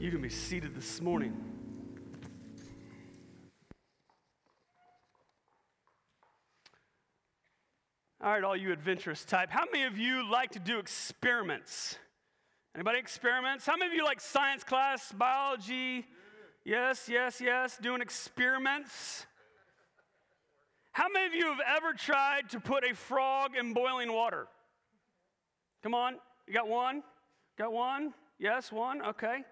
You can be seated this morning. All right, all you adventurous type. How many of you like to do experiments? Anybody experiments? How many of you like science class, biology? Yes, yes, yes, doing experiments. How many of you have ever tried to put a frog in boiling water? Come on, you got one? Got one? Yes, one? Okay.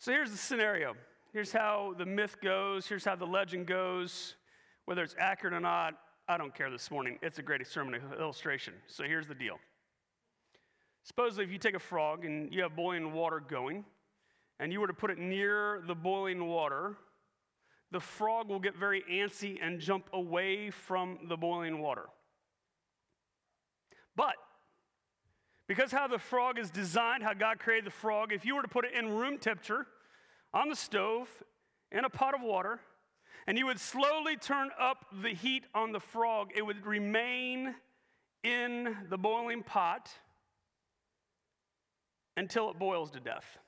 So here's the scenario. Here's how the myth goes. Here's how the legend goes. Whether it's accurate or not, I don't care this morning. It's a great sermon illustration. So here's the deal. Supposedly, if you take a frog and you have boiling water going, and you were to put it near the boiling water, the frog will get very antsy and jump away from the boiling water. But because how the frog is designed, how God created the frog, if you were to put it in room temperature on the stove in a pot of water, and you would slowly turn up the heat on the frog, it would remain in the boiling pot until it boils to death.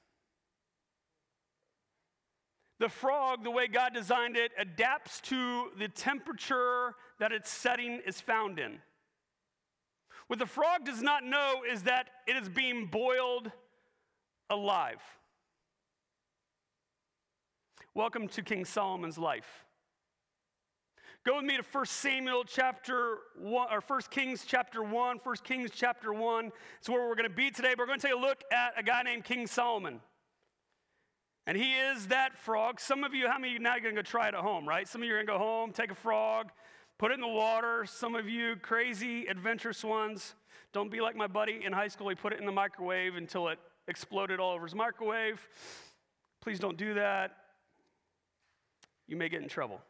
The frog, the way God designed it, adapts to the temperature that its setting is found in. What the frog does not know is that it is being boiled alive. Welcome to King Solomon's life. Go with me to 1 Samuel chapter 1, or 1 Kings chapter 1. 1 Kings chapter 1. It's where we're going to be today. But we're going to take a look at a guy named King Solomon. And he is that frog. Some of you, how many of you now are going to go try it at home, right? Some of you are going to go home, take a frog, put it in the water. Some of you, crazy, adventurous ones, don't be like my buddy in high school. He put it in the microwave until it exploded all over his microwave. Please don't do that. You may get in trouble.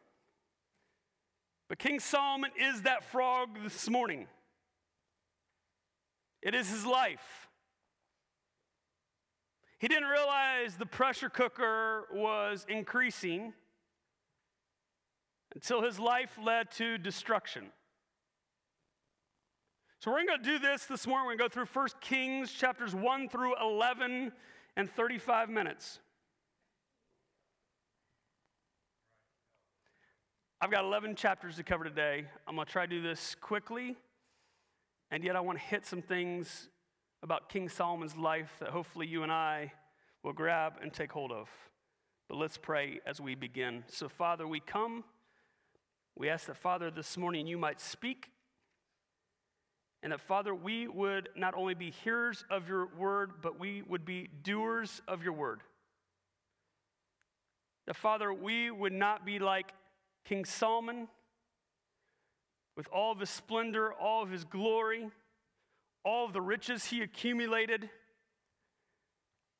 But King Solomon is that frog this morning. It is his life. He didn't realize the pressure cooker was increasing until his life led to destruction. So we're going to do this this morning. We're going to go through 1 Kings chapters 1 through 11 and 35 minutes. I've got 11 chapters to cover today. I'm going to try to do this quickly, and yet I want to hit some things about King Solomon's life that hopefully you and I will grab and take hold of. But let's pray as we begin. So, Father, we come. We ask that, Father, this morning you might speak, and that, Father, we would not only be hearers of your word, but we would be doers of your word. That, Father, we would not be like King Solomon, with all of his splendor, all of his glory, all of the riches he accumulated,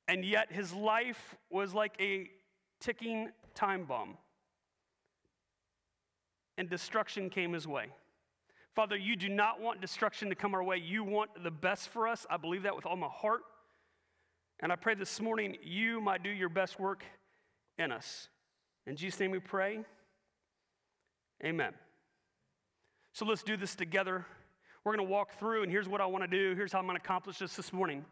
and yet his life was like a ticking time bomb. And destruction came his way. Father, you do not want destruction to come our way. You want the best for us. I believe that with all my heart. And I pray this morning you might do your best work in us. In Jesus' name we pray. Amen. So let's do this together. We're going to walk through, and here's what I want to do. Here's how I'm going to accomplish this this morning.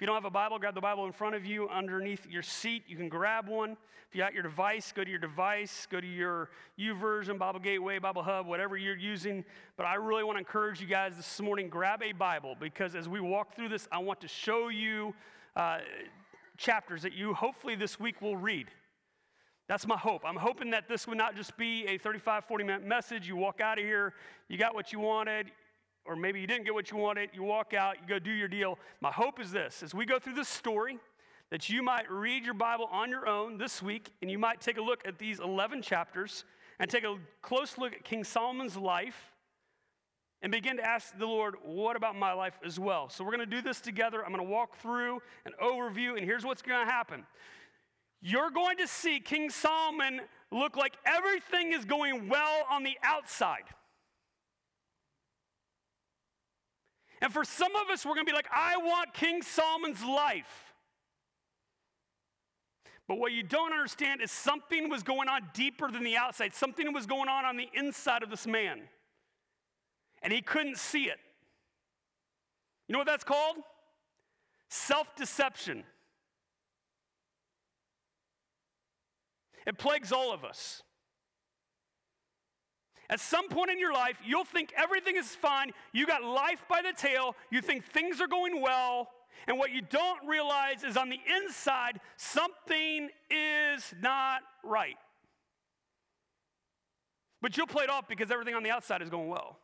If you don't have a Bible, grab the Bible in front of you underneath your seat. You can grab one. If you got your device, go to your device, go to your YouVersion, Bible Gateway, Bible Hub, whatever you're using. But I really want to encourage you guys this morning grab a Bible because as we walk through this, I want to show you uh, chapters that you hopefully this week will read. That's my hope. I'm hoping that this would not just be a 35, 40 minute message. You walk out of here, you got what you wanted, or maybe you didn't get what you wanted. You walk out, you go do your deal. My hope is this as we go through this story, that you might read your Bible on your own this week, and you might take a look at these 11 chapters and take a close look at King Solomon's life and begin to ask the Lord, what about my life as well? So we're going to do this together. I'm going to walk through an overview, and here's what's going to happen you're going to see King Solomon look like everything is going well on the outside. And for some of us, we're going to be like, I want King Solomon's life. But what you don't understand is something was going on deeper than the outside. Something was going on on the inside of this man. And he couldn't see it. You know what that's called? Self deception. It plagues all of us. At some point in your life, you'll think everything is fine. You got life by the tail. You think things are going well. And what you don't realize is on the inside, something is not right. But you'll play it off because everything on the outside is going well.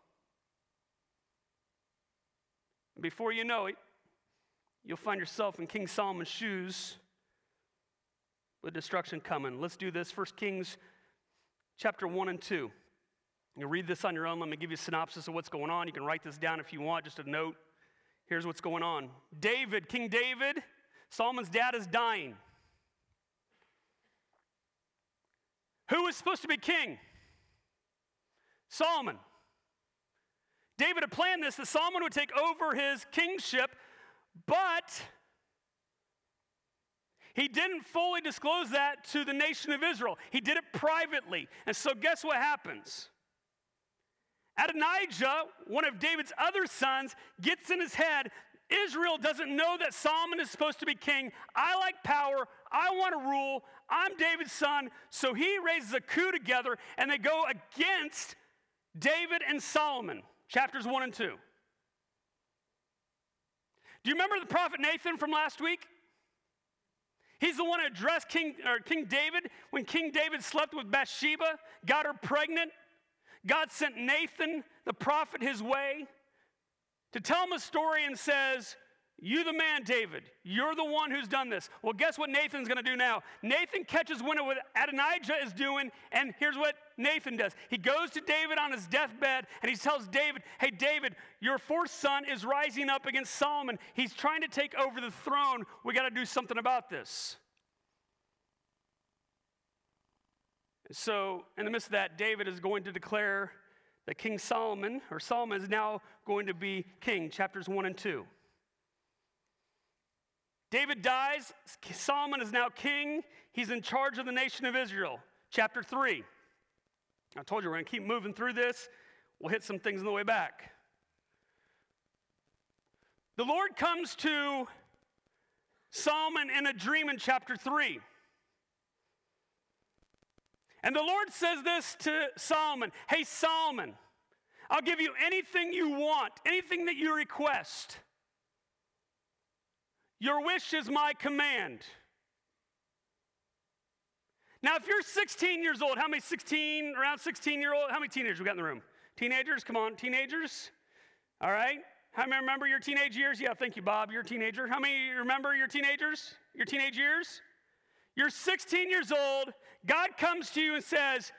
And Before you know it, you'll find yourself in King Solomon's shoes with destruction coming. Let's do this. First Kings chapter 1 and 2. You read this on your own. Let me give you a synopsis of what's going on. You can write this down if you want, just a note. Here's what's going on David, King David, Solomon's dad is dying. Who is supposed to be king? Solomon. David had planned this that Solomon would take over his kingship, but he didn't fully disclose that to the nation of Israel. He did it privately. And so, guess what happens? Adonijah, one of David's other sons, gets in his head Israel doesn't know that Solomon is supposed to be king. I like power. I want to rule. I'm David's son. So he raises a coup together and they go against David and Solomon, chapters 1 and 2. Do you remember the prophet Nathan from last week? He's the one who addressed King, or King David when King David slept with Bathsheba, got her pregnant. God sent Nathan, the prophet, his way to tell him a story and says, You, the man, David, you're the one who's done this. Well, guess what Nathan's gonna do now? Nathan catches wind of what Adonijah is doing, and here's what Nathan does. He goes to David on his deathbed and he tells David, Hey, David, your fourth son is rising up against Solomon. He's trying to take over the throne. We gotta do something about this. So, in the midst of that, David is going to declare that King Solomon, or Solomon, is now going to be king, chapters 1 and 2. David dies, Solomon is now king, he's in charge of the nation of Israel, chapter 3. I told you we're going to keep moving through this. We'll hit some things on the way back. The Lord comes to Solomon in a dream in chapter 3. And the Lord says this to Solomon Hey, Solomon, I'll give you anything you want, anything that you request. Your wish is my command. Now, if you're 16 years old, how many 16, around 16 year old, how many teenagers we got in the room? Teenagers, come on, teenagers. All right. How many remember your teenage years? Yeah, thank you, Bob. You're a teenager. How many remember your teenagers? Your teenage years? You're 16 years old. God comes to you and says,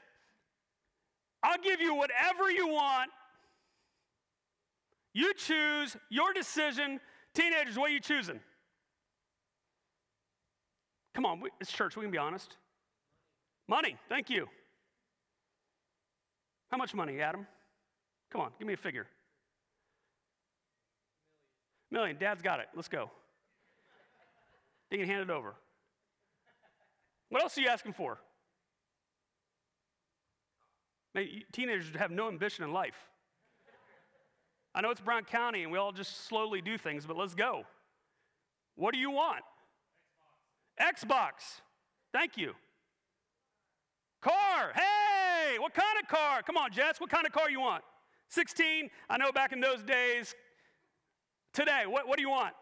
I'll give you whatever you want. You choose your decision. Teenagers, what are you choosing? Come on, it's church, we can be honest. Money, thank you. How much money, Adam? Come on, give me a figure. Million. Dad's got it. Let's go. They can hand it over. What else are you asking for? Teenagers have no ambition in life. I know it's Brown County and we all just slowly do things, but let's go. What do you want? Xbox. Xbox. Thank you. Car. Hey, what kind of car? Come on, Jess. What kind of car you want? 16. I know back in those days. Today, what, what do you want?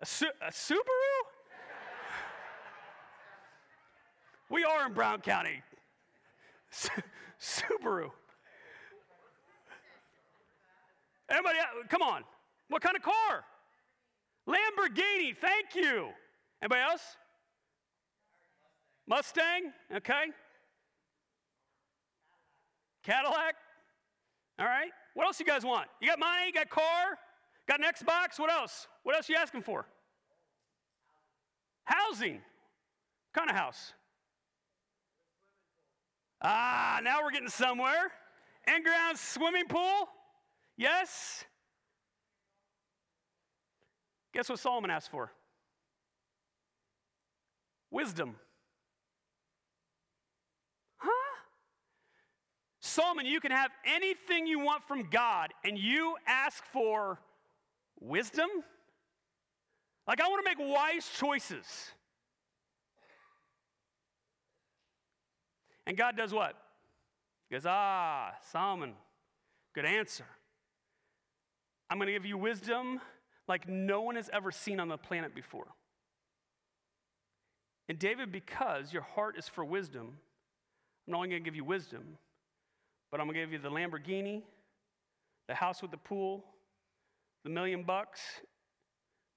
A, Su- a Subaru? We are in Brown County. Subaru. Everybody, come on. What kind of car? Lamborghini. Thank you. Anybody else? Mustang. Okay. Cadillac. All right. What else you guys want? You got money? You got car? Got an Xbox? What else? What else are you asking for? Housing. What kind of house? Ah, now we're getting somewhere. In ground swimming pool? Yes? Guess what Solomon asked for? Wisdom. Huh? Solomon, you can have anything you want from God, and you ask for wisdom? Like, I want to make wise choices. And God does what? He goes, Ah, Solomon, good answer. I'm going to give you wisdom like no one has ever seen on the planet before. And David, because your heart is for wisdom, I'm not only going to give you wisdom, but I'm going to give you the Lamborghini, the house with the pool, the million bucks.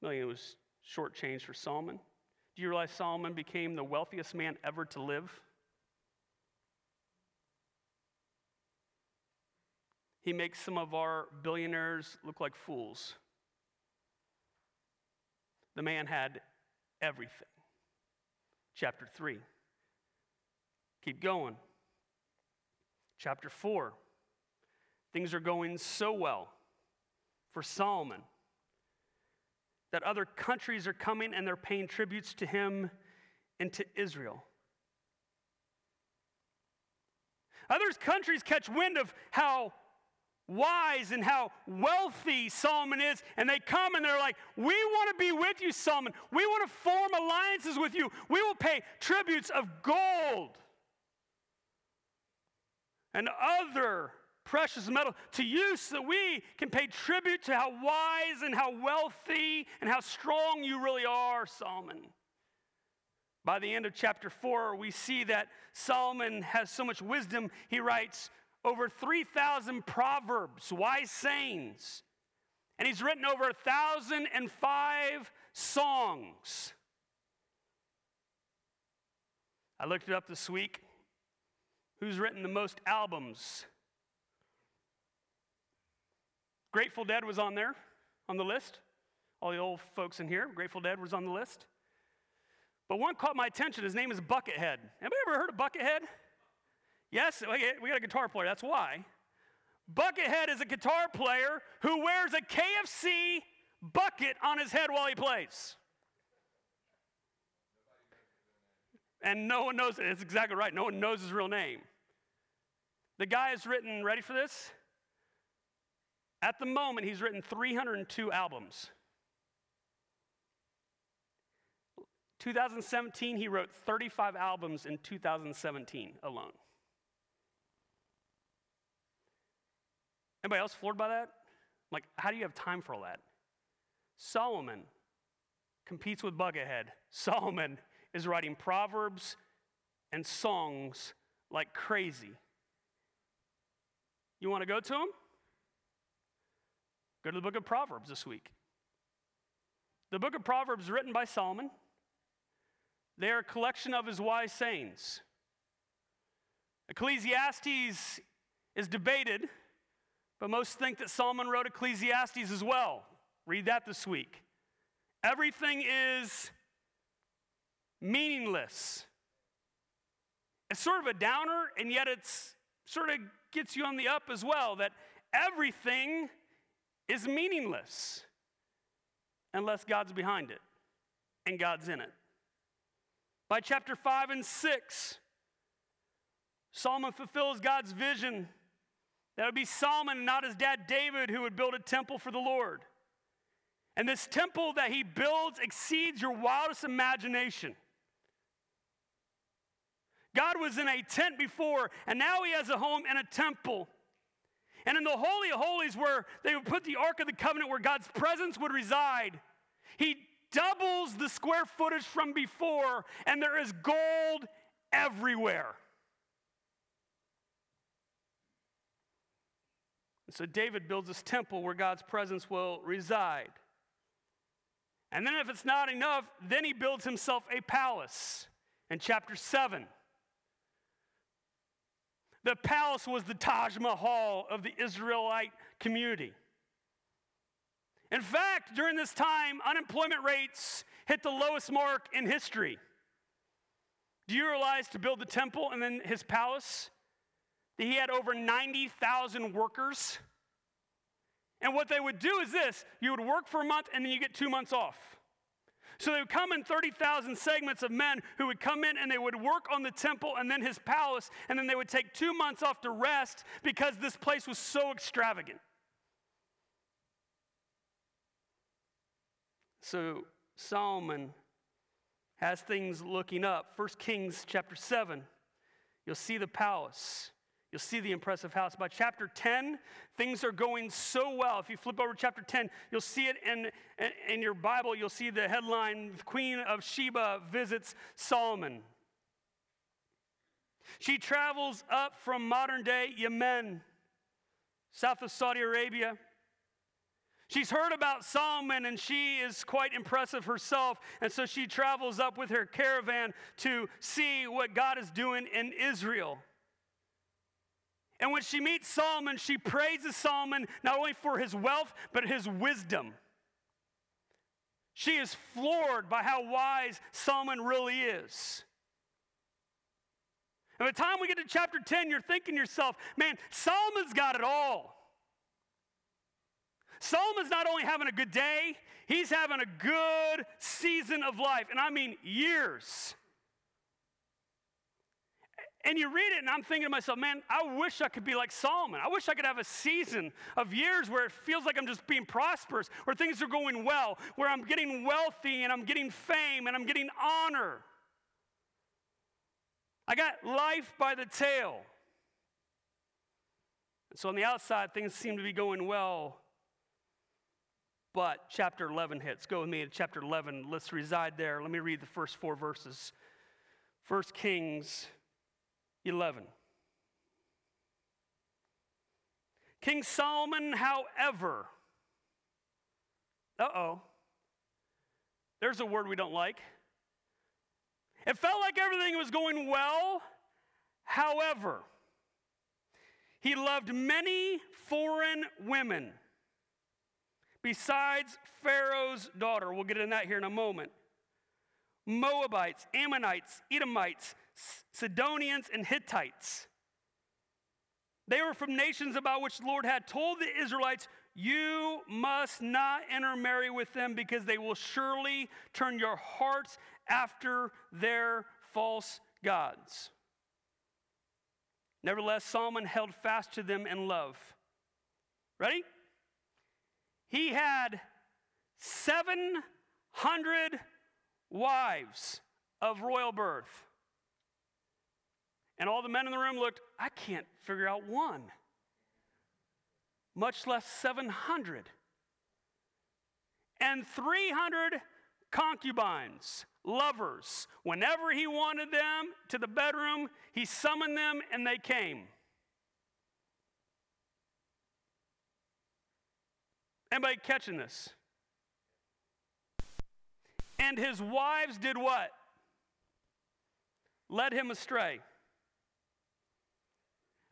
Million was short change for Solomon. Do you realize Solomon became the wealthiest man ever to live? He makes some of our billionaires look like fools. The man had everything. Chapter 3. Keep going. Chapter 4. Things are going so well for Solomon that other countries are coming and they're paying tributes to him and to Israel. Others countries catch wind of how wise and how wealthy Solomon is. And they come and they're like, We want to be with you, Solomon. We want to form alliances with you. We will pay tributes of gold and other precious metal to you so that we can pay tribute to how wise and how wealthy and how strong you really are, Solomon. By the end of chapter 4, we see that Solomon has so much wisdom, he writes, over 3,000 proverbs, wise sayings, and he's written over 1,005 songs. I looked it up this week. Who's written the most albums? Grateful Dead was on there, on the list. All the old folks in here, Grateful Dead was on the list. But one caught my attention. His name is Buckethead. Anybody ever heard of Buckethead? Yes, we got a guitar player. That's why. Buckethead is a guitar player who wears a KFC bucket on his head while he plays. And no one knows it. It's exactly right. No one knows his real name. The guy has written, ready for this? At the moment, he's written 302 albums. 2017, he wrote 35 albums in 2017 alone. Anybody else floored by that? Like, how do you have time for all that? Solomon competes with Buckethead. Solomon is writing proverbs and songs like crazy. You want to go to him? Go to the book of Proverbs this week. The book of Proverbs written by Solomon. They are a collection of his wise sayings. Ecclesiastes is debated but most think that Solomon wrote Ecclesiastes as well. Read that this week. Everything is meaningless. It's sort of a downer, and yet it's sort of gets you on the up as well that everything is meaningless unless God's behind it and God's in it. By chapter 5 and 6, Solomon fulfills God's vision that would be Solomon not his dad David who would build a temple for the Lord. And this temple that he builds exceeds your wildest imagination. God was in a tent before, and now he has a home and a temple. And in the Holy of Holies, where they would put the Ark of the Covenant, where God's presence would reside, he doubles the square footage from before, and there is gold everywhere. So David builds this temple where God's presence will reside. And then, if it's not enough, then he builds himself a palace in chapter 7. The palace was the Taj Mahal of the Israelite community. In fact, during this time, unemployment rates hit the lowest mark in history. Do you realize to build the temple and then his palace, that he had over 90,000 workers. And what they would do is this you would work for a month and then you get two months off. So they would come in 30,000 segments of men who would come in and they would work on the temple and then his palace, and then they would take two months off to rest because this place was so extravagant. So Solomon has things looking up. First Kings chapter 7. You'll see the palace. You'll see the impressive house. By chapter 10, things are going so well. If you flip over chapter 10, you'll see it in, in your Bible. You'll see the headline Queen of Sheba visits Solomon. She travels up from modern day Yemen, south of Saudi Arabia. She's heard about Solomon and she is quite impressive herself. And so she travels up with her caravan to see what God is doing in Israel. And when she meets Solomon, she praises Solomon not only for his wealth, but his wisdom. She is floored by how wise Solomon really is. And by the time we get to chapter 10, you're thinking to yourself, man, Solomon's got it all. Solomon's not only having a good day, he's having a good season of life. And I mean years. And you read it, and I'm thinking to myself, man, I wish I could be like Solomon. I wish I could have a season of years where it feels like I'm just being prosperous, where things are going well, where I'm getting wealthy and I'm getting fame and I'm getting honor. I got life by the tail. And so on the outside, things seem to be going well. But chapter 11 hits. Go with me to chapter 11. Let's reside there. Let me read the first four verses. First Kings 11. King Solomon, however, uh oh, there's a word we don't like. It felt like everything was going well. However, he loved many foreign women besides Pharaoh's daughter. We'll get in that here in a moment. Moabites, Ammonites, Edomites, Sidonians, and Hittites. They were from nations about which the Lord had told the Israelites, You must not intermarry with them because they will surely turn your hearts after their false gods. Nevertheless, Solomon held fast to them in love. Ready? He had 700 wives of royal birth. And all the men in the room looked, I can't figure out one, much less 700. And 300 concubines, lovers. Whenever he wanted them to the bedroom, he summoned them and they came. Anybody catching this? And his wives did what? Led him astray.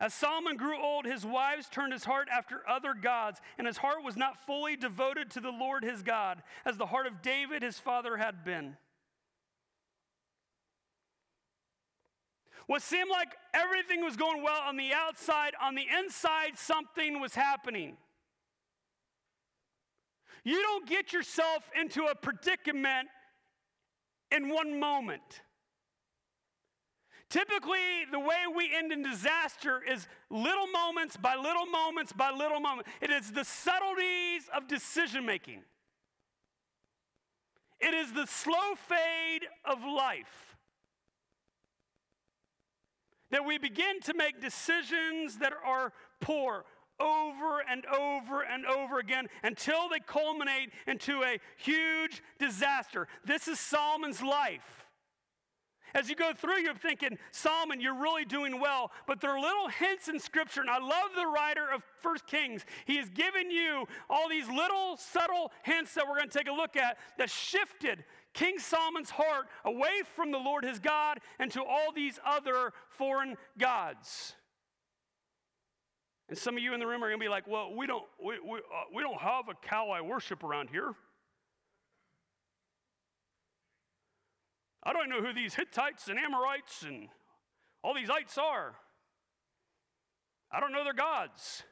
As Solomon grew old, his wives turned his heart after other gods, and his heart was not fully devoted to the Lord his God, as the heart of David his father had been. What seemed like everything was going well on the outside, on the inside, something was happening. You don't get yourself into a predicament in one moment. Typically, the way we end in disaster is little moments by little moments by little moments. It is the subtleties of decision making, it is the slow fade of life. That we begin to make decisions that are poor over and over and over again until they culminate into a huge disaster. This is Solomon's life. As you go through, you're thinking, Solomon, you're really doing well. But there are little hints in Scripture, and I love the writer of First Kings. He has given you all these little subtle hints that we're going to take a look at that shifted King Solomon's heart away from the Lord his God and to all these other foreign gods. And some of you in the room are going to be like, well, we don't, we, we, uh, we don't have a cow I worship around here. I don't know who these Hittites and Amorites and all these ites are. I don't know their gods.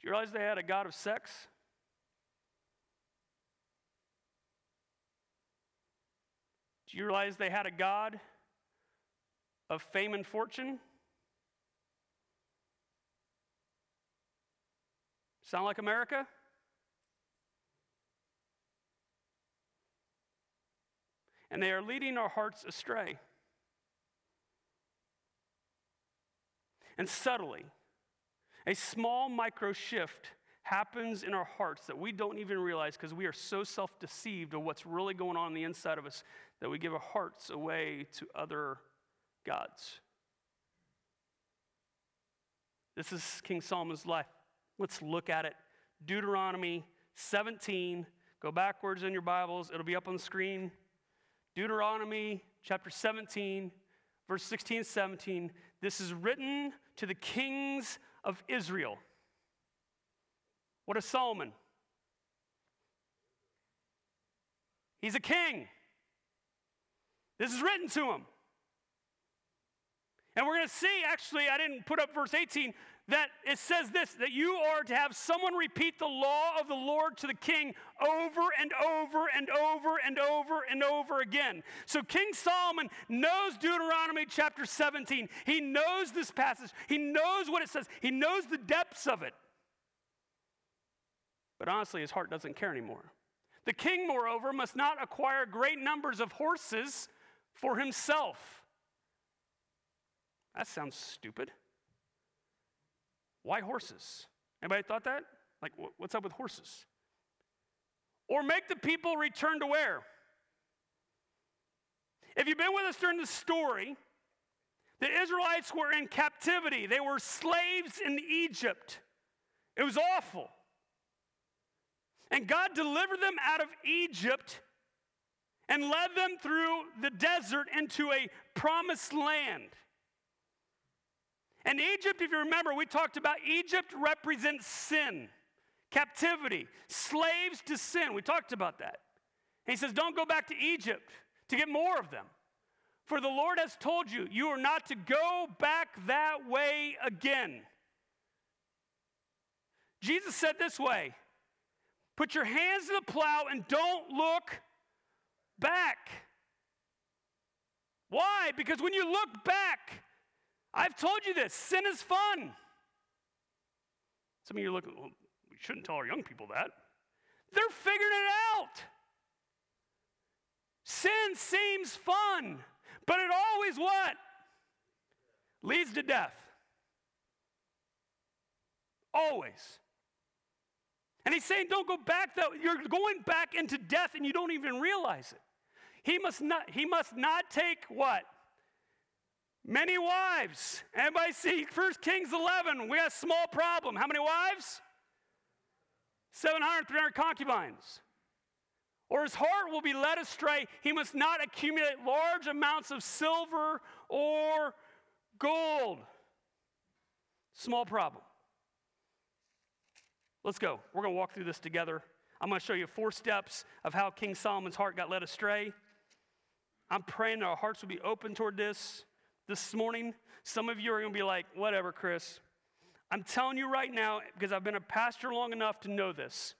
Do you realize they had a god of sex? Do you realize they had a god of fame and fortune? Sound like America? and they are leading our hearts astray. And subtly, a small micro shift happens in our hearts that we don't even realize because we are so self deceived of what's really going on, on the inside of us that we give our hearts away to other gods. This is King Solomon's life. Let's look at it. Deuteronomy 17. Go backwards in your Bibles, it'll be up on the screen. Deuteronomy chapter 17, verse 16 17. This is written to the kings of Israel. What is Solomon? He's a king. This is written to him. And we're going to see, actually, I didn't put up verse 18, that it says this that you are to have someone repeat the law of the Lord to the king over and over and over and over and over again. So King Solomon knows Deuteronomy chapter 17. He knows this passage, he knows what it says, he knows the depths of it. But honestly, his heart doesn't care anymore. The king, moreover, must not acquire great numbers of horses for himself. That sounds stupid. Why horses? Anybody thought that? Like, what's up with horses? Or make the people return to where? If you've been with us during the story, the Israelites were in captivity. They were slaves in Egypt. It was awful. And God delivered them out of Egypt and led them through the desert into a promised land. And Egypt, if you remember, we talked about Egypt represents sin, captivity, slaves to sin. We talked about that. And he says, Don't go back to Egypt to get more of them. For the Lord has told you, you are not to go back that way again. Jesus said this way Put your hands to the plow and don't look back. Why? Because when you look back, I've told you this sin is fun. Some of you are looking, well, we shouldn't tell our young people that. They're figuring it out. Sin seems fun, but it always what? Leads to death. Always. And he's saying, don't go back though. You're going back into death and you don't even realize it. He must not, he must not take what? Many wives. Anybody see 1 Kings 11? We got a small problem. How many wives? 700, 300 concubines. Or his heart will be led astray. He must not accumulate large amounts of silver or gold. Small problem. Let's go. We're going to walk through this together. I'm going to show you four steps of how King Solomon's heart got led astray. I'm praying that our hearts will be open toward this this morning. Some of you are going to be like, whatever, Chris. I'm telling you right now, because I've been a pastor long enough to know this.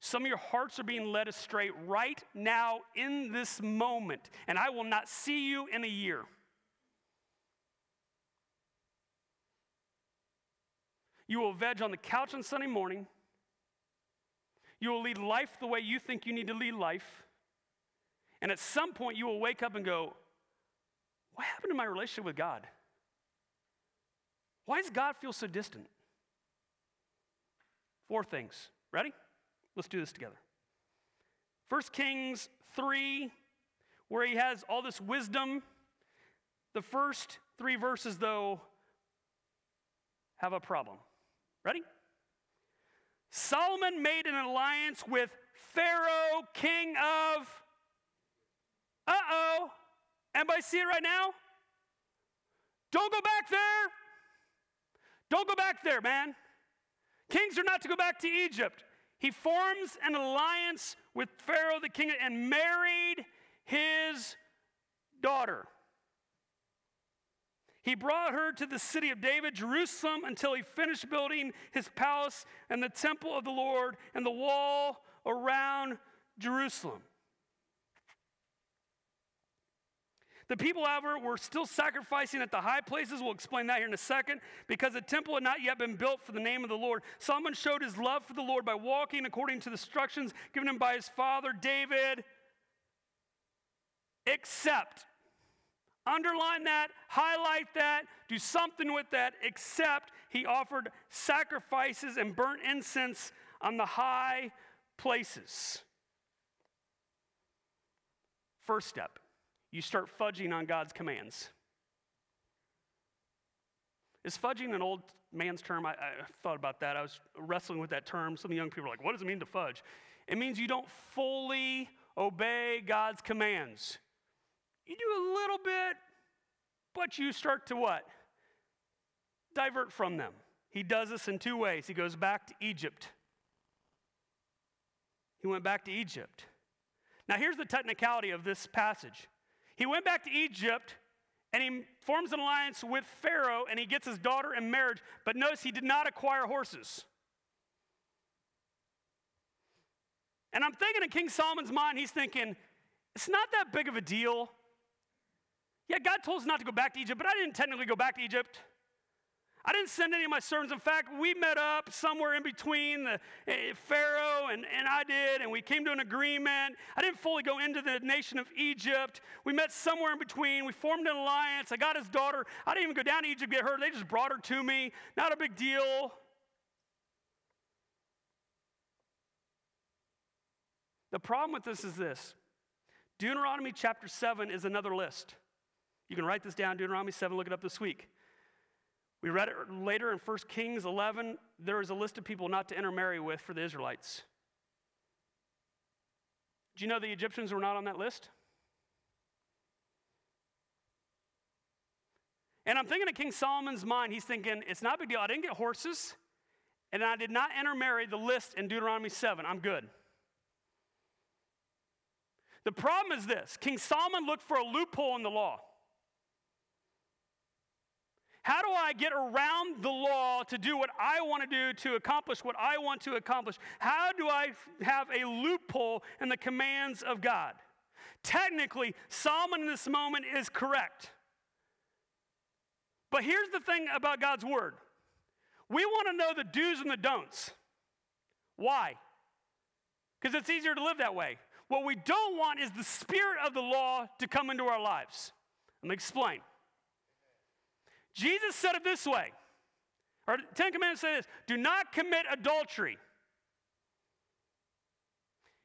Some of your hearts are being led astray right now in this moment, and I will not see you in a year. You will veg on the couch on Sunday morning. You will lead life the way you think you need to lead life. And at some point, you will wake up and go, What happened to my relationship with God? Why does God feel so distant? Four things. Ready? Let's do this together. First Kings 3, where he has all this wisdom. The first three verses, though, have a problem. Ready? Solomon made an alliance with Pharaoh, king of. Uh oh. Anybody see it right now? Don't go back there. Don't go back there, man. Kings are not to go back to Egypt. He forms an alliance with Pharaoh, the king, and married his daughter. He brought her to the city of David, Jerusalem, until he finished building his palace and the temple of the Lord and the wall around Jerusalem. The people, however, were still sacrificing at the high places. We'll explain that here in a second. Because the temple had not yet been built for the name of the Lord. Solomon showed his love for the Lord by walking according to the instructions given him by his father David. except. Underline that, highlight that, do something with that, except he offered sacrifices and burnt incense on the high places. First step, you start fudging on God's commands. Is fudging an old man's term? I, I, thought about that. I was wrestling with that term. Some young people are like, what does it mean to fudge? It means you don't fully obey God's commands. You do a little bit, but you start to what? Divert from them. He does this in two ways. He goes back to Egypt. He went back to Egypt. Now, here's the technicality of this passage. He went back to Egypt and he forms an alliance with Pharaoh and he gets his daughter in marriage, but notice he did not acquire horses. And I'm thinking in King Solomon's mind, he's thinking, it's not that big of a deal. Yeah, God told us not to go back to Egypt, but I didn't technically go back to Egypt. I didn't send any of my servants. In fact, we met up somewhere in between the uh, Pharaoh and, and I did, and we came to an agreement. I didn't fully go into the nation of Egypt. We met somewhere in between. We formed an alliance. I got his daughter. I didn't even go down to Egypt to get her. They just brought her to me. Not a big deal. The problem with this is this Deuteronomy chapter 7 is another list. You can write this down, Deuteronomy 7, look it up this week. We read it later in 1 Kings 11. There is a list of people not to intermarry with for the Israelites. Do you know the Egyptians were not on that list? And I'm thinking of King Solomon's mind. He's thinking, it's not a big deal. I didn't get horses, and I did not intermarry the list in Deuteronomy 7. I'm good. The problem is this King Solomon looked for a loophole in the law. How do I get around the law to do what I want to do to accomplish what I want to accomplish? How do I have a loophole in the commands of God? Technically, Solomon in this moment is correct. But here's the thing about God's word we want to know the do's and the don'ts. Why? Because it's easier to live that way. What we don't want is the spirit of the law to come into our lives. Let me explain. Jesus said it this way, or Ten Commandments say this do not commit adultery.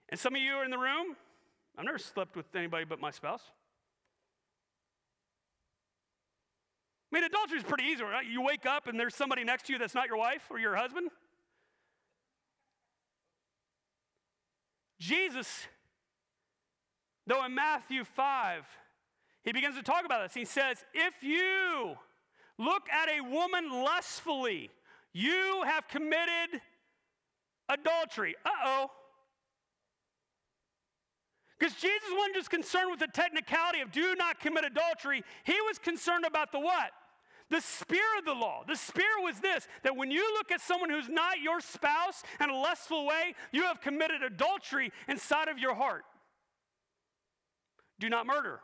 And some of you are in the room, I've never slept with anybody but my spouse. I mean, adultery is pretty easy, right? You wake up and there's somebody next to you that's not your wife or your husband. Jesus, though in Matthew 5, he begins to talk about this. He says, If you look at a woman lustfully, you have committed adultery. Uh oh. Because Jesus wasn't just concerned with the technicality of do not commit adultery, he was concerned about the what? The spirit of the law. The spirit was this that when you look at someone who's not your spouse in a lustful way, you have committed adultery inside of your heart. Do not murder.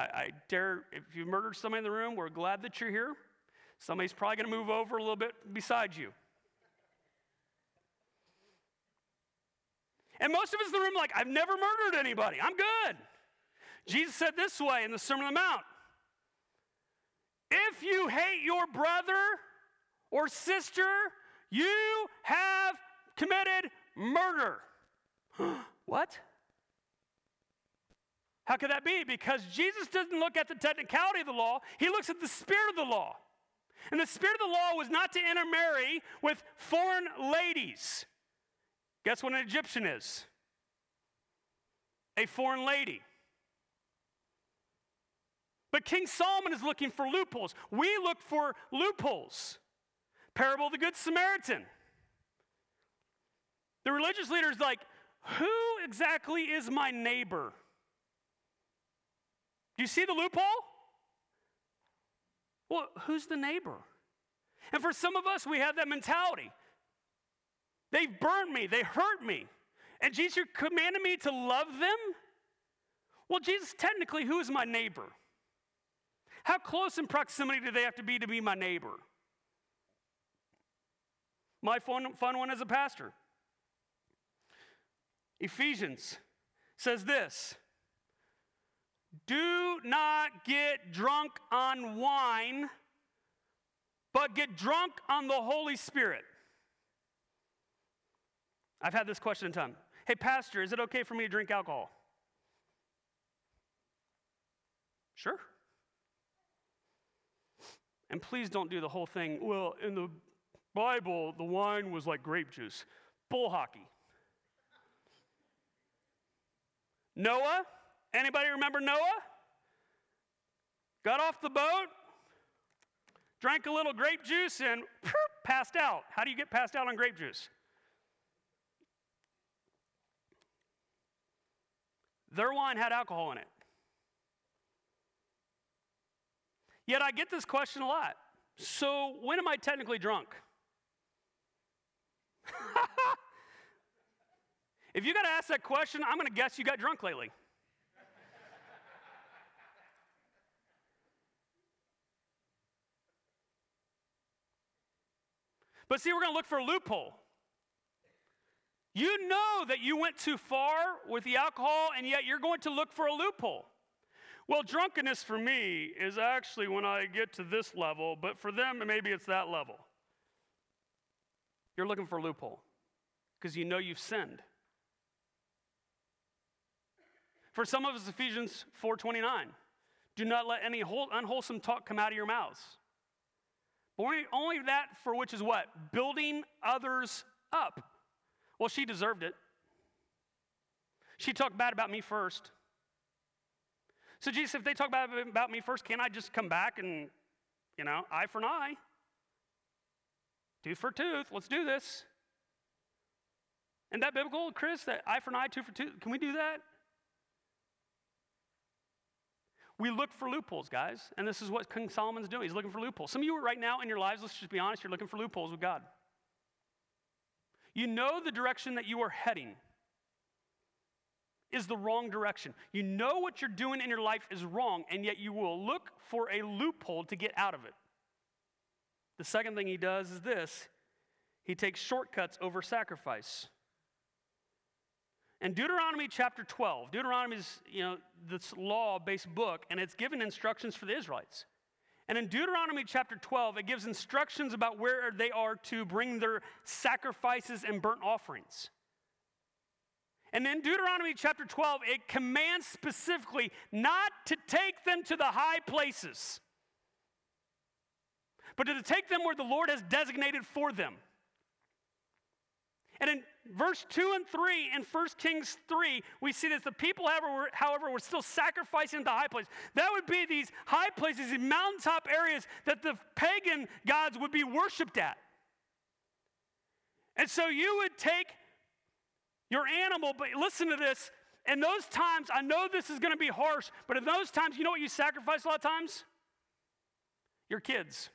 I, I dare, if you murdered somebody in the room, we're glad that you're here. Somebody's probably going to move over a little bit beside you. And most of us in the room, like, I've never murdered anybody. I'm good. Jesus said this way in the Sermon on the Mount If you hate your brother or sister, you have committed murder. what? How could that be? Because Jesus doesn't look at the technicality of the law, he looks at the spirit of the law. And the spirit of the law was not to intermarry with foreign ladies. Guess what an Egyptian is? A foreign lady. But King Solomon is looking for loopholes. We look for loopholes. Parable of the Good Samaritan. The religious leader is like, who exactly is my neighbor? Do you see the loophole? Well, who's the neighbor? And for some of us, we have that mentality. They've burned me, they hurt me. And Jesus, you're me to love them? Well, Jesus, technically, who is my neighbor? How close in proximity do they have to be to be my neighbor? My fun, fun one as a pastor. Ephesians says this Do not get drunk on wine, but get drunk on the Holy Spirit. I've had this question in time. Hey, Pastor, is it okay for me to drink alcohol? Sure. And please don't do the whole thing. Well, in the Bible, the wine was like grape juice. Bull hockey. Noah, anybody remember Noah? Got off the boat, drank a little grape juice, and passed out. How do you get passed out on grape juice? Their wine had alcohol in it. Yet I get this question a lot. So, when am I technically drunk? if you got to ask that question, I'm going to guess you got drunk lately. But see, we're going to look for a loophole. You know that you went too far with the alcohol, and yet you're going to look for a loophole. Well, drunkenness for me is actually when I get to this level, but for them, maybe it's that level. You're looking for a loophole because you know you've sinned. For some of us, Ephesians 4:29, do not let any unwholesome talk come out of your mouths. Only, only that for which is what? Building others up. Well, she deserved it. She talked bad about me first. So, Jesus, if they talk bad about me first, can I just come back and, you know, eye for an eye? Tooth for tooth. Let's do this. Isn't that biblical, Chris? That eye for an eye, tooth for tooth? Can we do that? We look for loopholes, guys, and this is what King Solomon's doing. He's looking for loopholes. Some of you right now in your lives, let's just be honest, you're looking for loopholes with God. You know the direction that you are heading is the wrong direction. You know what you're doing in your life is wrong, and yet you will look for a loophole to get out of it. The second thing he does is this he takes shortcuts over sacrifice. In Deuteronomy chapter 12, Deuteronomy is, you know, this law-based book, and it's given instructions for the Israelites. And in Deuteronomy chapter 12, it gives instructions about where they are to bring their sacrifices and burnt offerings. And in Deuteronomy chapter 12, it commands specifically not to take them to the high places, but to take them where the Lord has designated for them. And in verse 2 and 3 in 1 Kings 3, we see that the people, however were, however, were still sacrificing the high place. That would be these high places, these mountaintop areas that the pagan gods would be worshiped at. And so you would take your animal, but listen to this. In those times, I know this is going to be harsh, but in those times, you know what you sacrifice a lot of times? Your kids.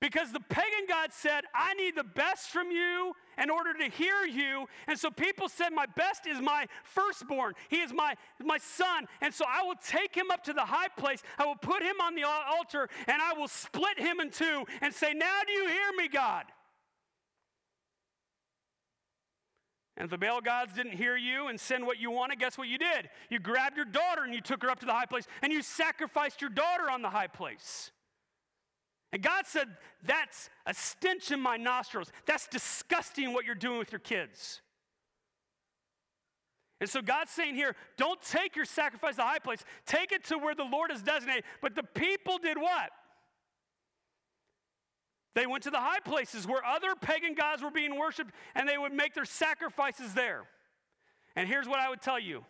Because the pagan God said, I need the best from you in order to hear you. And so people said, My best is my firstborn. He is my, my son. And so I will take him up to the high place. I will put him on the altar and I will split him in two and say, Now do you hear me, God? And if the Baal gods didn't hear you and send what you wanted, guess what you did? You grabbed your daughter and you took her up to the high place and you sacrificed your daughter on the high place. And God said, That's a stench in my nostrils. That's disgusting what you're doing with your kids. And so God's saying here, don't take your sacrifice to the high place, take it to where the Lord has designated. But the people did what? They went to the high places where other pagan gods were being worshiped, and they would make their sacrifices there. And here's what I would tell you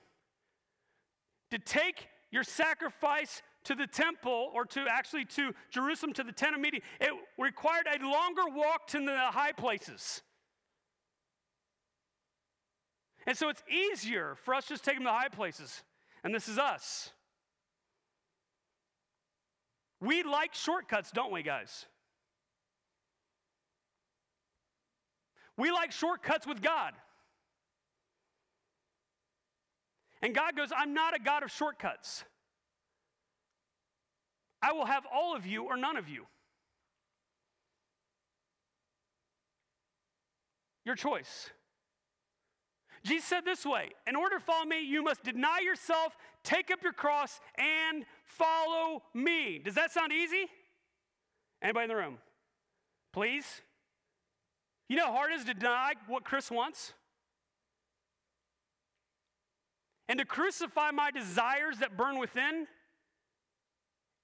to take your sacrifice to the temple or to actually to Jerusalem to the tent of meeting, it required a longer walk to the high places. And so it's easier for us just take them to the high places. And this is us. We like shortcuts, don't we, guys? We like shortcuts with God. And God goes, I'm not a God of shortcuts. I will have all of you or none of you. Your choice. Jesus said this way In order to follow me, you must deny yourself, take up your cross, and follow me. Does that sound easy? Anybody in the room? Please? You know how hard it is to deny what Chris wants? And to crucify my desires that burn within?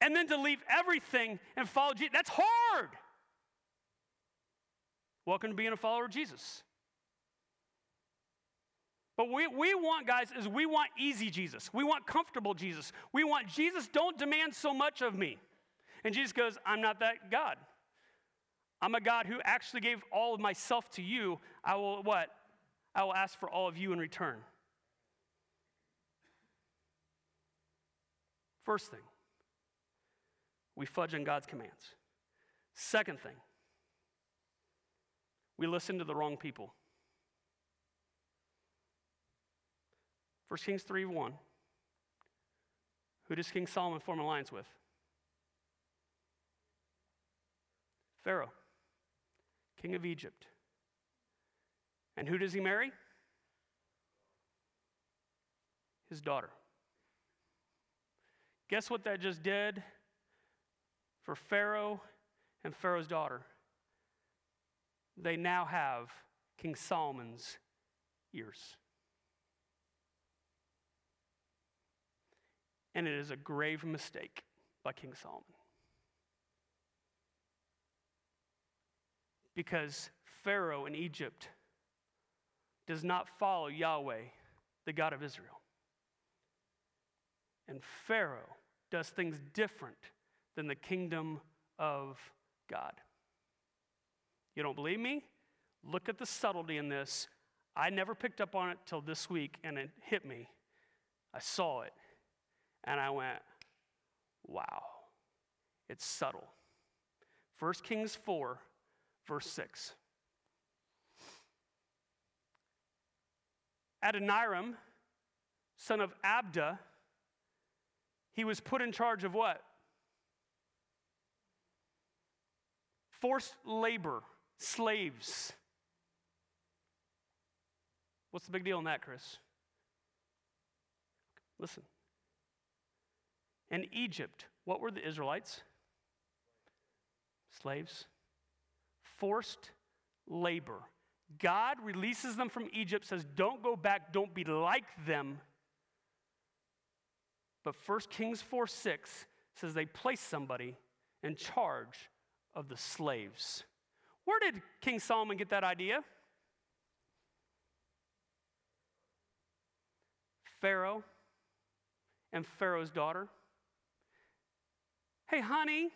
And then to leave everything and follow Jesus? That's hard. Welcome to being a follower of Jesus. But we, we want, guys, is we want easy Jesus. We want comfortable Jesus. We want Jesus, don't demand so much of me. And Jesus goes, I'm not that God. I'm a God who actually gave all of myself to you. I will what? I will ask for all of you in return. First thing, we fudge on God's commands. Second thing, we listen to the wrong people. 1 Kings 3 1. Who does King Solomon form an alliance with? Pharaoh, king of Egypt. And who does he marry? His daughter. Guess what that just did for Pharaoh and Pharaoh's daughter? They now have King Solomon's ears. And it is a grave mistake by King Solomon. Because Pharaoh in Egypt does not follow Yahweh, the God of Israel. And Pharaoh does things different than the kingdom of God. You don't believe me? Look at the subtlety in this. I never picked up on it till this week, and it hit me. I saw it. And I went, wow, it's subtle. 1 Kings 4, verse 6. Adoniram, son of Abda, he was put in charge of what? Forced labor, slaves. What's the big deal in that, Chris? Listen. In Egypt, what were the Israelites? Slaves. Forced labor. God releases them from Egypt, says, Don't go back, don't be like them. But 1 Kings 4 6 says they place somebody in charge of the slaves. Where did King Solomon get that idea? Pharaoh and Pharaoh's daughter. Hey, honey,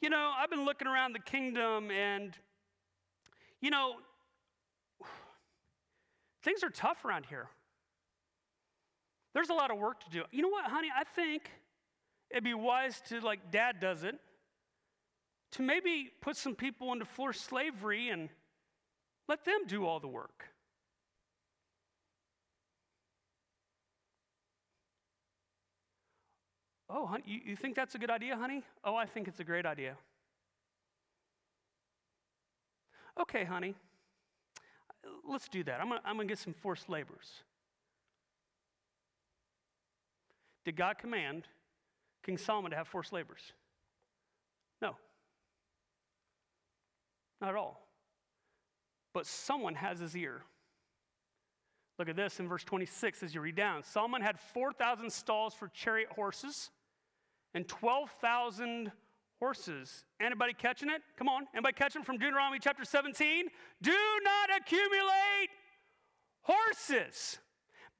you know, I've been looking around the kingdom and, you know, things are tough around here. There's a lot of work to do. You know what, honey? I think it'd be wise to, like dad does it, to maybe put some people into forced slavery and let them do all the work. Oh, honey, you, you think that's a good idea, honey? Oh, I think it's a great idea. Okay, honey, let's do that. I'm gonna, I'm gonna get some forced labors. Did God command King Solomon to have forced labors? No. Not at all. But someone has his ear. Look at this in verse 26 as you read down. Solomon had 4,000 stalls for chariot horses and 12,000 horses. Anybody catching it? Come on. Anybody catching from Deuteronomy chapter 17? Do not accumulate horses.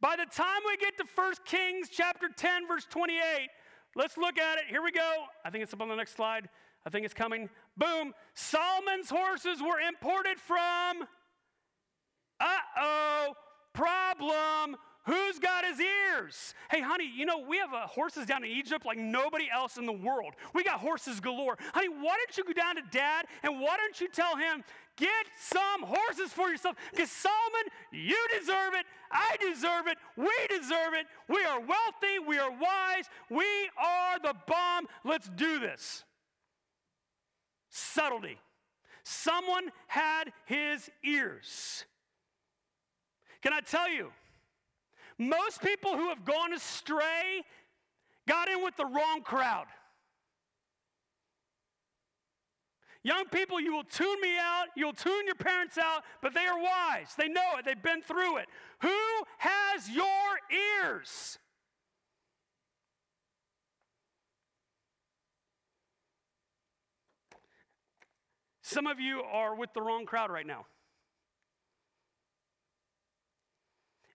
By the time we get to 1 Kings chapter 10, verse 28, let's look at it. Here we go. I think it's up on the next slide. I think it's coming. Boom. Solomon's horses were imported from, uh oh, problem Who's got his ears? Hey, honey, you know, we have uh, horses down in Egypt like nobody else in the world. We got horses galore. Honey, why don't you go down to dad and why don't you tell him, get some horses for yourself? Because Solomon, you deserve it. I deserve it. We deserve it. We are wealthy. We are wise. We are the bomb. Let's do this. Subtlety. Someone had his ears. Can I tell you? Most people who have gone astray got in with the wrong crowd. Young people, you will tune me out, you'll tune your parents out, but they are wise. They know it, they've been through it. Who has your ears? Some of you are with the wrong crowd right now.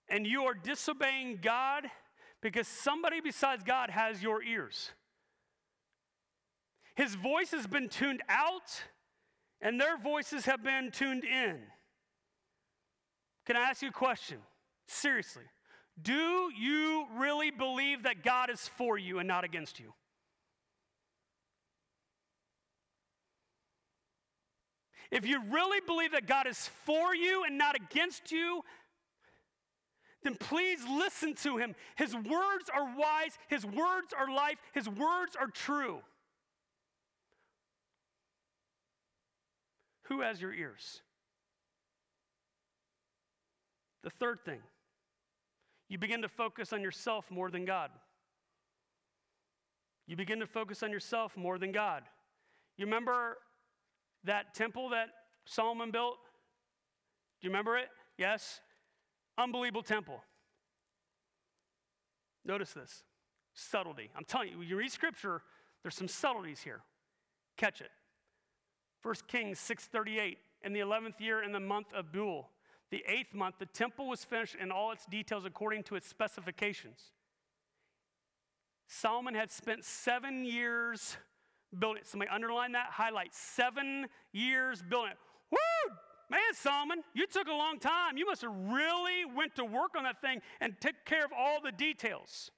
And you are disobeying God because somebody besides God has your ears. His voice has been tuned out, and their voices have been tuned in. Can I ask you a question? Seriously. Do you really believe that God is for you and not against you? If you really believe that God is for you and not against you, then please listen to him. His words are wise, his words are life, his words are true. Who has your ears? The third thing, you begin to focus on yourself more than God. You begin to focus on yourself more than God. You remember that temple that Solomon built? Do you remember it? Yes? Unbelievable temple. Notice this subtlety. I'm telling you, you read scripture, there's some subtleties here. Catch it. 1 Kings 6:38. In the 11th year, in the month of Bul, the eighth month, the temple was finished in all its details according to its specifications. Solomon had spent seven years building it. Somebody underline that, highlight seven years building it. Woo! Man, Solomon, you took a long time. You must have really went to work on that thing and took care of all the details.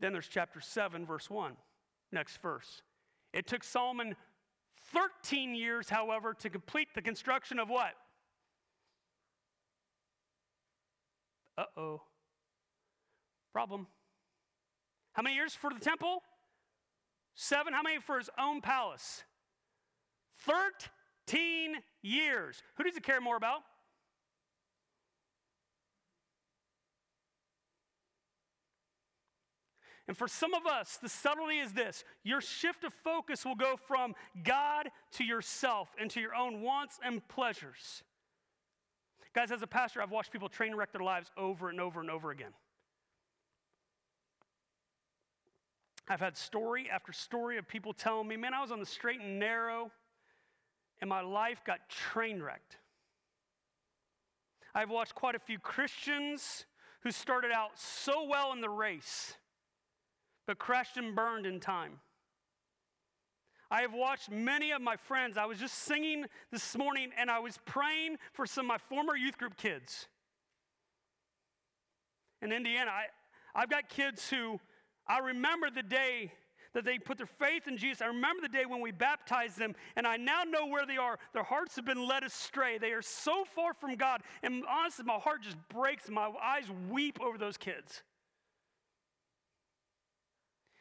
Then there's chapter 7, verse 1, next verse. It took Solomon 13 years, however, to complete the construction of what? Uh oh. Problem. How many years for the temple? Seven. How many for his own palace? 13 years. Who does he care more about? And for some of us, the subtlety is this your shift of focus will go from God to yourself and to your own wants and pleasures. Guys, as a pastor, I've watched people train wreck their lives over and over and over again. I've had story after story of people telling me, man, I was on the straight and narrow and my life got train wrecked. I've watched quite a few Christians who started out so well in the race, but crashed and burned in time. I have watched many of my friends. I was just singing this morning and I was praying for some of my former youth group kids. In Indiana, I, I've got kids who I remember the day that they put their faith in Jesus. I remember the day when we baptized them, and I now know where they are. Their hearts have been led astray. They are so far from God. And honestly, my heart just breaks. My eyes weep over those kids.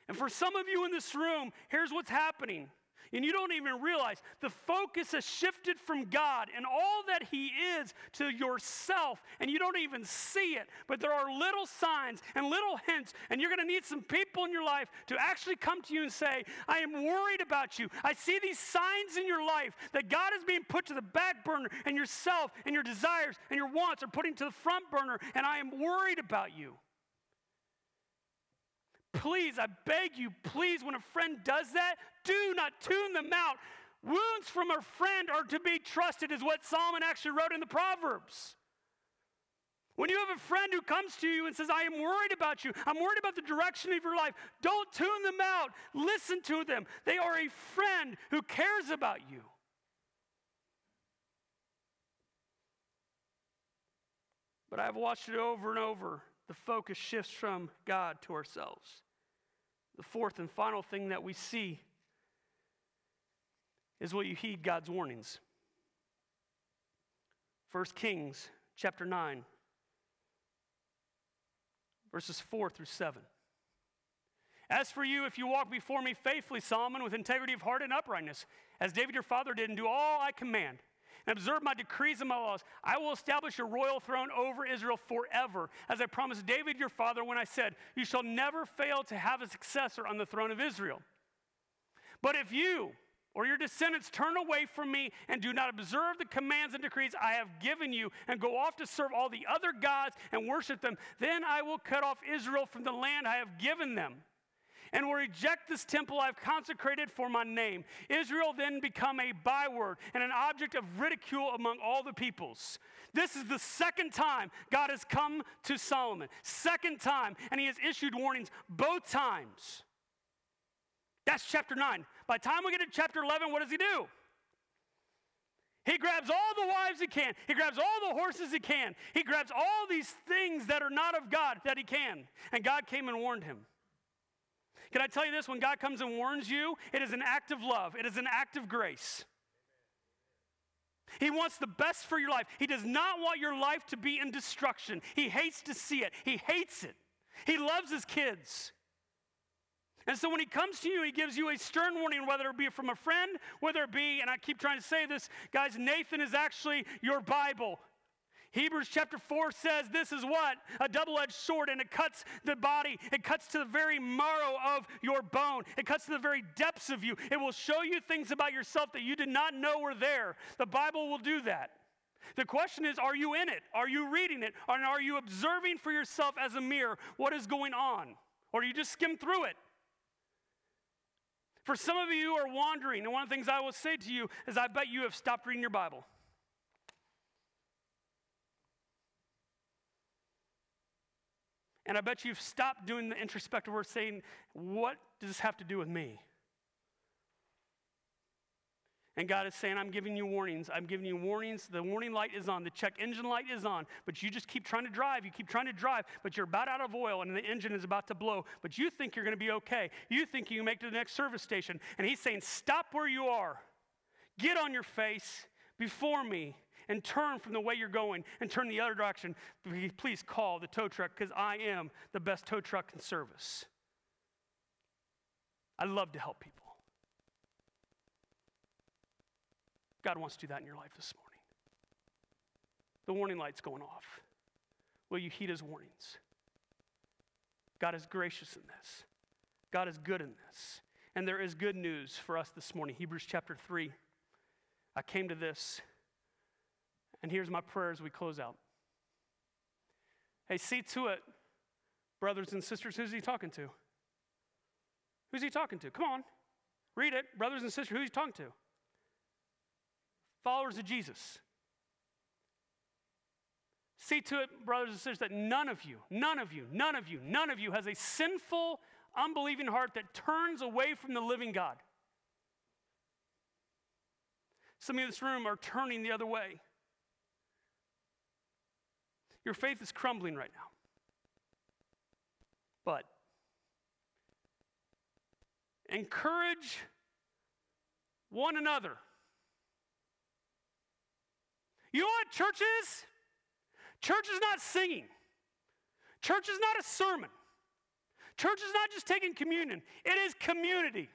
And for some of you in this room, here's what's happening and you don't even realize the focus has shifted from God and all that He is to yourself, and you don't even see it. But there are little signs and little hints, and you're going to need some people in your life to actually come to you and say, I am worried about you. I see these signs in your life that God is being put to the back burner, and yourself and your desires and your wants are putting to the front burner, and I am worried about you. Please, I beg you, please, when a friend does that, do not tune them out. Wounds from a friend are to be trusted, is what Solomon actually wrote in the Proverbs. When you have a friend who comes to you and says, I am worried about you, I'm worried about the direction of your life, don't tune them out. Listen to them. They are a friend who cares about you. But I've watched it over and over the focus shifts from God to ourselves. The fourth and final thing that we see is will you heed God's warnings? 1 Kings chapter 9, verses 4 through 7. As for you, if you walk before me faithfully, Solomon, with integrity of heart and uprightness, as David your father did, and do all I command, and observe my decrees and my laws, I will establish a royal throne over Israel forever, as I promised David your father when I said, You shall never fail to have a successor on the throne of Israel. But if you or your descendants turn away from me and do not observe the commands and decrees I have given you and go off to serve all the other gods and worship them, then I will cut off Israel from the land I have given them and will reject this temple I've consecrated for my name. Israel then become a byword and an object of ridicule among all the peoples. This is the second time God has come to Solomon. Second time, and he has issued warnings both times. That's chapter 9. By the time we get to chapter 11, what does he do? He grabs all the wives he can. He grabs all the horses he can. He grabs all these things that are not of God that he can. And God came and warned him. Can I tell you this? When God comes and warns you, it is an act of love, it is an act of grace. He wants the best for your life. He does not want your life to be in destruction. He hates to see it. He hates it. He loves his kids. And so when he comes to you, he gives you a stern warning, whether it be from a friend, whether it be, and I keep trying to say this, guys, Nathan is actually your Bible. Hebrews chapter 4 says this is what? A double edged sword, and it cuts the body. It cuts to the very marrow of your bone. It cuts to the very depths of you. It will show you things about yourself that you did not know were there. The Bible will do that. The question is are you in it? Are you reading it? And are you observing for yourself as a mirror what is going on? Or do you just skim through it? For some of you who are wandering, and one of the things I will say to you is I bet you have stopped reading your Bible. And I bet you've stopped doing the introspective work saying, What does this have to do with me? And God is saying, I'm giving you warnings. I'm giving you warnings. The warning light is on. The check engine light is on. But you just keep trying to drive. You keep trying to drive, but you're about out of oil and the engine is about to blow. But you think you're going to be okay. You think you can make it to the next service station. And He's saying, Stop where you are. Get on your face before me and turn from the way you're going and turn the other direction, please call the tow truck because I am the best tow truck in service. I love to help people. God wants to do that in your life this morning. The warning light's going off. Will you heed his warnings? God is gracious in this. God is good in this. And there is good news for us this morning. Hebrews chapter 3. I came to this and here's my prayer as we close out. Hey, see to it, brothers and sisters, who's he talking to? Who's he talking to? Come on, read it. Brothers and sisters, who's he talking to? Followers of Jesus. See to it, brothers and sisters, that none of you, none of you, none of you, none of you has a sinful, unbelieving heart that turns away from the living God. Some of you in this room are turning the other way. Your faith is crumbling right now. But encourage one another. You know what church is? Church is not singing. Church is not a sermon. Church is not just taking communion, it is community.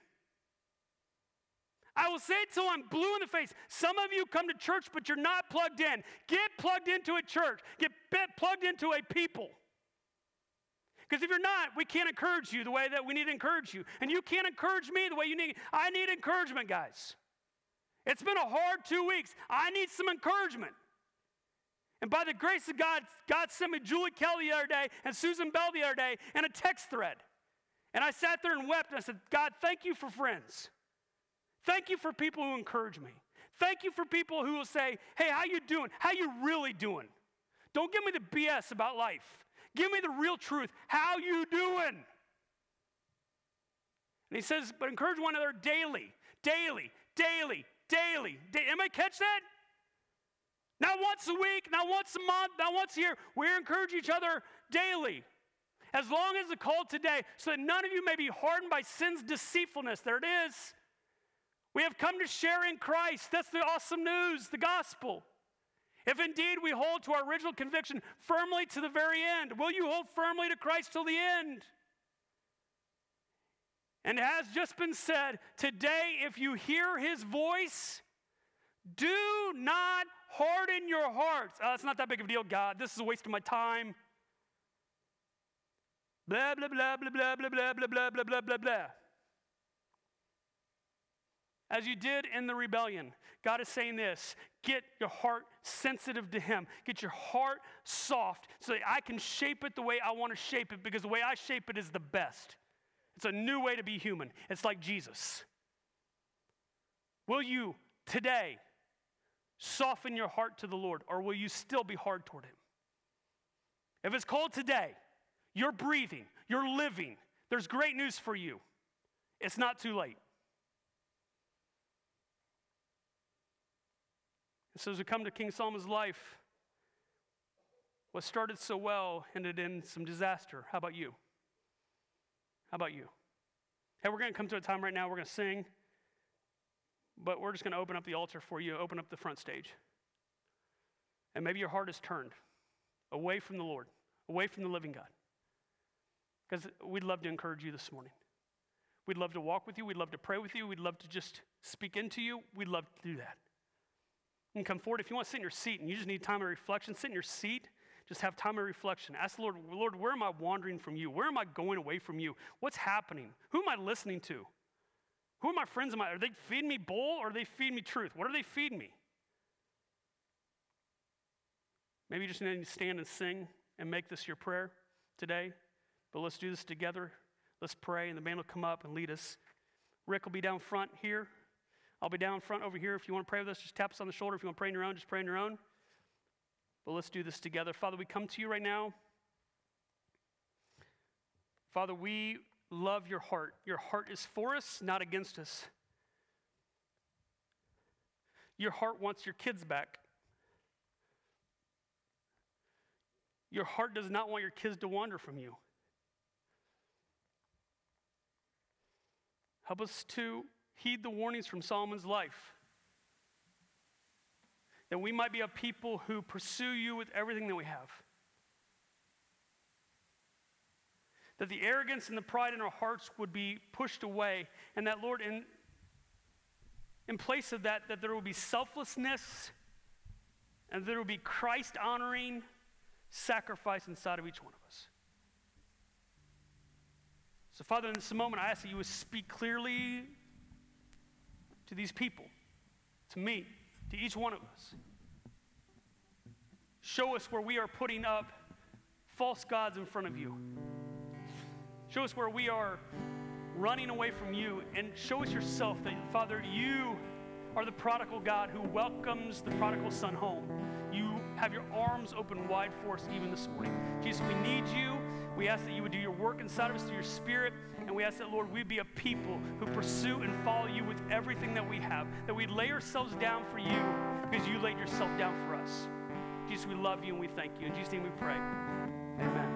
I will say it till I'm blue in the face. Some of you come to church, but you're not plugged in. Get plugged into a church, get plugged into a people. Because if you're not, we can't encourage you the way that we need to encourage you. And you can't encourage me the way you need. I need encouragement, guys. It's been a hard two weeks. I need some encouragement. And by the grace of God, God sent me Julie Kelly the other day and Susan Bell the other day and a text thread. And I sat there and wept and I said, God, thank you for friends. Thank you for people who encourage me. Thank you for people who will say, "Hey, how you doing? How you really doing?" Don't give me the BS about life. Give me the real truth. How you doing? And he says, "But encourage one another daily, daily, daily, daily." Am I catch that? Not once a week, not once a month, not once a year. We encourage each other daily. As long as the call today, so that none of you may be hardened by sin's deceitfulness. There it is. We have come to share in Christ. That's the awesome news, the gospel. If indeed we hold to our original conviction firmly to the very end, will you hold firmly to Christ till the end? And as just been said today, if you hear his voice, Do not harden your hearts. Oh, it's not that big of a deal, God. This is a waste of my time. Blah, blah, blah, blah, blah, blah, blah, blah, blah, blah, blah, blah, blah. As you did in the rebellion, God is saying this get your heart sensitive to Him. Get your heart soft so that I can shape it the way I want to shape it because the way I shape it is the best. It's a new way to be human. It's like Jesus. Will you today soften your heart to the Lord or will you still be hard toward Him? If it's called today, you're breathing, you're living, there's great news for you. It's not too late. So as we come to King Solomon's life, what started so well ended in some disaster. How about you? How about you? Hey, we're going to come to a time right now, we're going to sing, but we're just going to open up the altar for you, open up the front stage. And maybe your heart is turned away from the Lord, away from the living God. Because we'd love to encourage you this morning. We'd love to walk with you. We'd love to pray with you. We'd love to just speak into you. We'd love to do that. You can come forward if you want to sit in your seat and you just need time of reflection. Sit in your seat. Just have time of reflection. Ask the Lord, Lord, where am I wandering from you? Where am I going away from you? What's happening? Who am I listening to? Who are my friends? Am I, are they feeding me bull or are they feeding me truth? What are they feeding me? Maybe you just need to stand and sing and make this your prayer today. But let's do this together. Let's pray, and the band will come up and lead us. Rick will be down front here. I'll be down front over here. If you want to pray with us, just tap us on the shoulder. If you want to pray on your own, just pray on your own. But let's do this together. Father, we come to you right now. Father, we love your heart. Your heart is for us, not against us. Your heart wants your kids back. Your heart does not want your kids to wander from you. Help us to heed the warnings from Solomon's life. That we might be a people who pursue you with everything that we have. That the arrogance and the pride in our hearts would be pushed away, and that, Lord, in, in place of that, that there will be selflessness and there will be Christ honoring sacrifice inside of each one of us. So, Father, in this moment, I ask that you would speak clearly to these people, to me, to each one of us. Show us where we are putting up false gods in front of you. Show us where we are running away from you, and show us yourself that, Father, you are the prodigal God who welcomes the prodigal son home. You have your arms open wide for us even this morning. Jesus, we need you. We ask that you would do your work inside of us through your spirit. And we ask that, Lord, we be a people who pursue and follow you with everything that we have, that we lay ourselves down for you because you laid yourself down for us. Jesus, we love you and we thank you. In Jesus' name we pray. Amen.